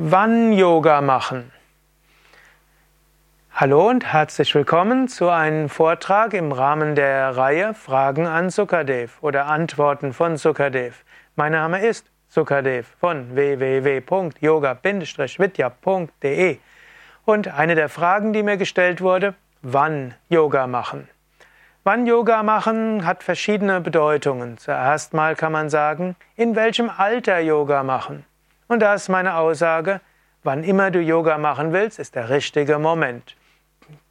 Wann Yoga machen? Hallo und herzlich willkommen zu einem Vortrag im Rahmen der Reihe Fragen an Sukadev oder Antworten von Sukadev. Mein Name ist Sukadev von www.yoga-vidya.de und eine der Fragen, die mir gestellt wurde, wann Yoga machen? Wann Yoga machen hat verschiedene Bedeutungen. Zuerst mal kann man sagen, in welchem Alter Yoga machen. Und da ist meine Aussage, wann immer du Yoga machen willst, ist der richtige Moment.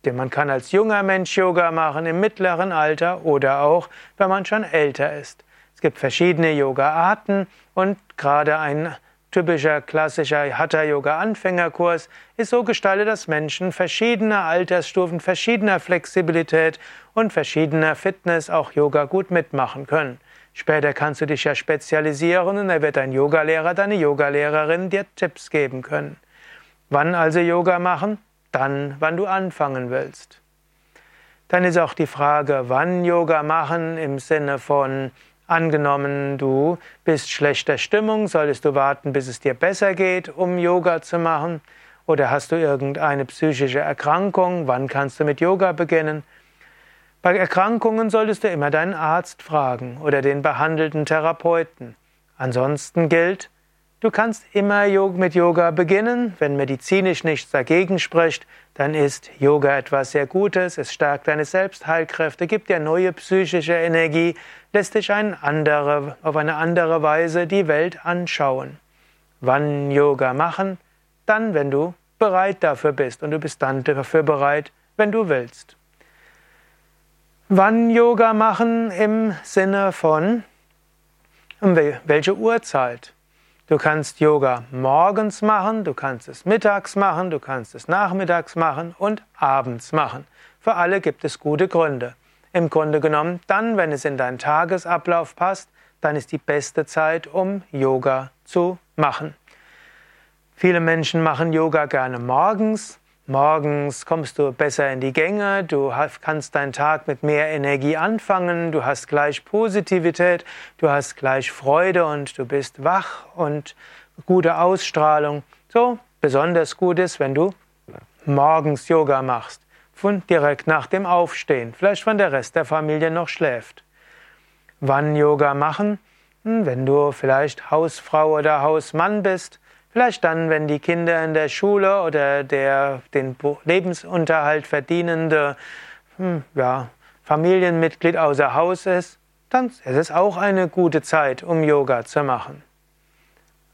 Denn man kann als junger Mensch Yoga machen, im mittleren Alter oder auch, wenn man schon älter ist. Es gibt verschiedene Yoga-Arten und gerade ein typischer klassischer Hatha-Yoga-Anfängerkurs ist so gestaltet, dass Menschen verschiedener Altersstufen, verschiedener Flexibilität und verschiedener Fitness auch Yoga gut mitmachen können. Später kannst du dich ja spezialisieren und da wird dein Yogalehrer, deine Yogalehrerin dir Tipps geben können. Wann also Yoga machen? Dann, wann du anfangen willst. Dann ist auch die Frage, wann Yoga machen im Sinne von angenommen, du bist schlechter Stimmung, solltest du warten, bis es dir besser geht, um Yoga zu machen? Oder hast du irgendeine psychische Erkrankung? Wann kannst du mit Yoga beginnen? Bei Erkrankungen solltest du immer deinen Arzt fragen oder den behandelten Therapeuten. Ansonsten gilt, du kannst immer mit Yoga beginnen. Wenn medizinisch nichts dagegen spricht, dann ist Yoga etwas sehr Gutes. Es stärkt deine Selbstheilkräfte, gibt dir neue psychische Energie, lässt dich eine andere, auf eine andere Weise die Welt anschauen. Wann Yoga machen? Dann, wenn du bereit dafür bist. Und du bist dann dafür bereit, wenn du willst. Wann Yoga machen im Sinne von welche Uhrzeit? Du kannst Yoga morgens machen, du kannst es mittags machen, du kannst es nachmittags machen und abends machen. Für alle gibt es gute Gründe. Im Grunde genommen, dann, wenn es in deinen Tagesablauf passt, dann ist die beste Zeit, um Yoga zu machen. Viele Menschen machen Yoga gerne morgens, Morgens kommst du besser in die Gänge, du kannst deinen Tag mit mehr Energie anfangen, du hast gleich Positivität, du hast gleich Freude und du bist wach und gute Ausstrahlung. So, besonders gut ist, wenn du morgens Yoga machst, von direkt nach dem Aufstehen, vielleicht wenn der Rest der Familie noch schläft. Wann Yoga machen? Hm, wenn du vielleicht Hausfrau oder Hausmann bist, Vielleicht dann, wenn die Kinder in der Schule oder der den Lebensunterhalt verdienende hm, ja, Familienmitglied außer Haus ist, dann ist es auch eine gute Zeit, um Yoga zu machen.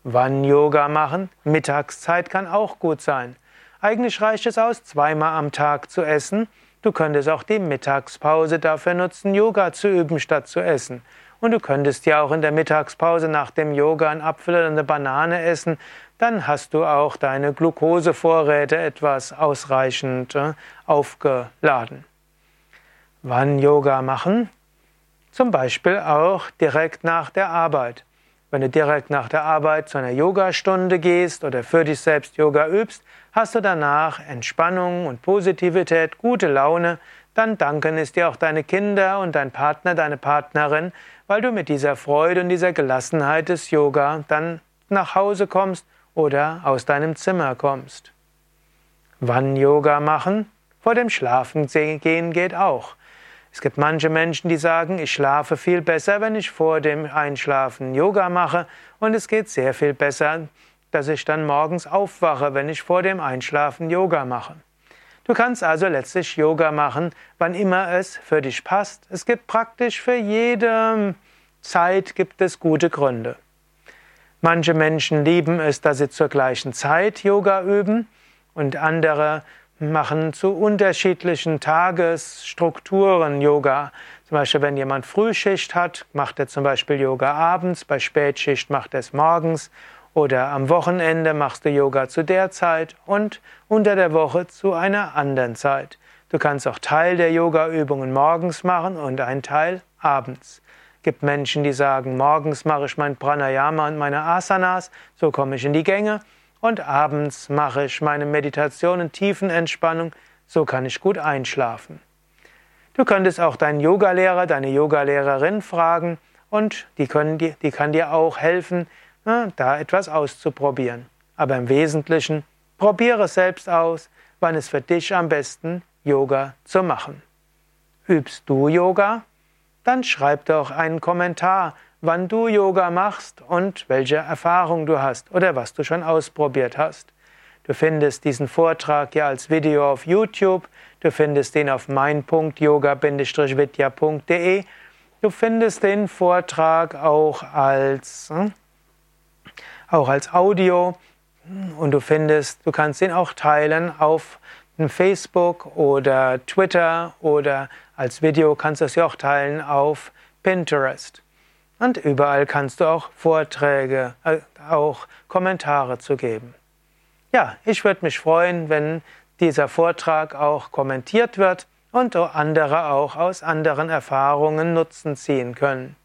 Wann Yoga machen? Mittagszeit kann auch gut sein. Eigentlich reicht es aus, zweimal am Tag zu essen. Du könntest auch die Mittagspause dafür nutzen, Yoga zu üben, statt zu essen. Und du könntest ja auch in der Mittagspause nach dem Yoga einen Apfel oder eine Banane essen, dann hast du auch deine Glukosevorräte etwas ausreichend äh, aufgeladen. Wann Yoga machen? Zum Beispiel auch direkt nach der Arbeit. Wenn du direkt nach der Arbeit zu einer Yogastunde gehst oder für dich selbst Yoga übst, hast du danach Entspannung und Positivität, gute Laune, dann danken es dir auch deine Kinder und dein Partner, deine Partnerin, weil du mit dieser Freude und dieser Gelassenheit des Yoga dann nach Hause kommst oder aus deinem Zimmer kommst. Wann Yoga machen? Vor dem Schlafen gehen geht auch. Es gibt manche Menschen, die sagen, ich schlafe viel besser, wenn ich vor dem Einschlafen Yoga mache und es geht sehr viel besser, dass ich dann morgens aufwache, wenn ich vor dem Einschlafen Yoga mache. Du kannst also letztlich Yoga machen, wann immer es für dich passt. Es gibt praktisch für jede Zeit gibt es gute Gründe. Manche Menschen lieben es, dass sie zur gleichen Zeit Yoga üben und andere machen zu unterschiedlichen Tagesstrukturen Yoga. Zum Beispiel, wenn jemand Frühschicht hat, macht er zum Beispiel Yoga abends, bei Spätschicht macht er es morgens oder am Wochenende machst du Yoga zu der Zeit und unter der Woche zu einer anderen Zeit. Du kannst auch Teil der Yoga-Übungen morgens machen und einen Teil abends. Es gibt Menschen, die sagen, morgens mache ich mein Pranayama und meine Asanas, so komme ich in die Gänge, und abends mache ich meine Meditation und Tiefenentspannung, so kann ich gut einschlafen. Du könntest auch deinen Yogalehrer, deine Yogalehrerin fragen und die, können, die, die kann dir auch helfen, da etwas auszuprobieren. aber im Wesentlichen probiere selbst aus, wann es für dich am besten Yoga zu machen. Übst du Yoga? Dann schreib doch einen Kommentar, wann du Yoga machst und welche Erfahrung du hast oder was du schon ausprobiert hast. Du findest diesen Vortrag ja als Video auf YouTube, du findest ihn auf mein.yoga-vidya.de, du findest den Vortrag auch als, hm, auch als Audio und du findest, du kannst ihn auch teilen auf Facebook oder Twitter oder als Video kannst du es ja auch teilen auf Pinterest. Und überall kannst du auch Vorträge, äh, auch Kommentare zu geben. Ja, ich würde mich freuen, wenn dieser Vortrag auch kommentiert wird und andere auch aus anderen Erfahrungen Nutzen ziehen können.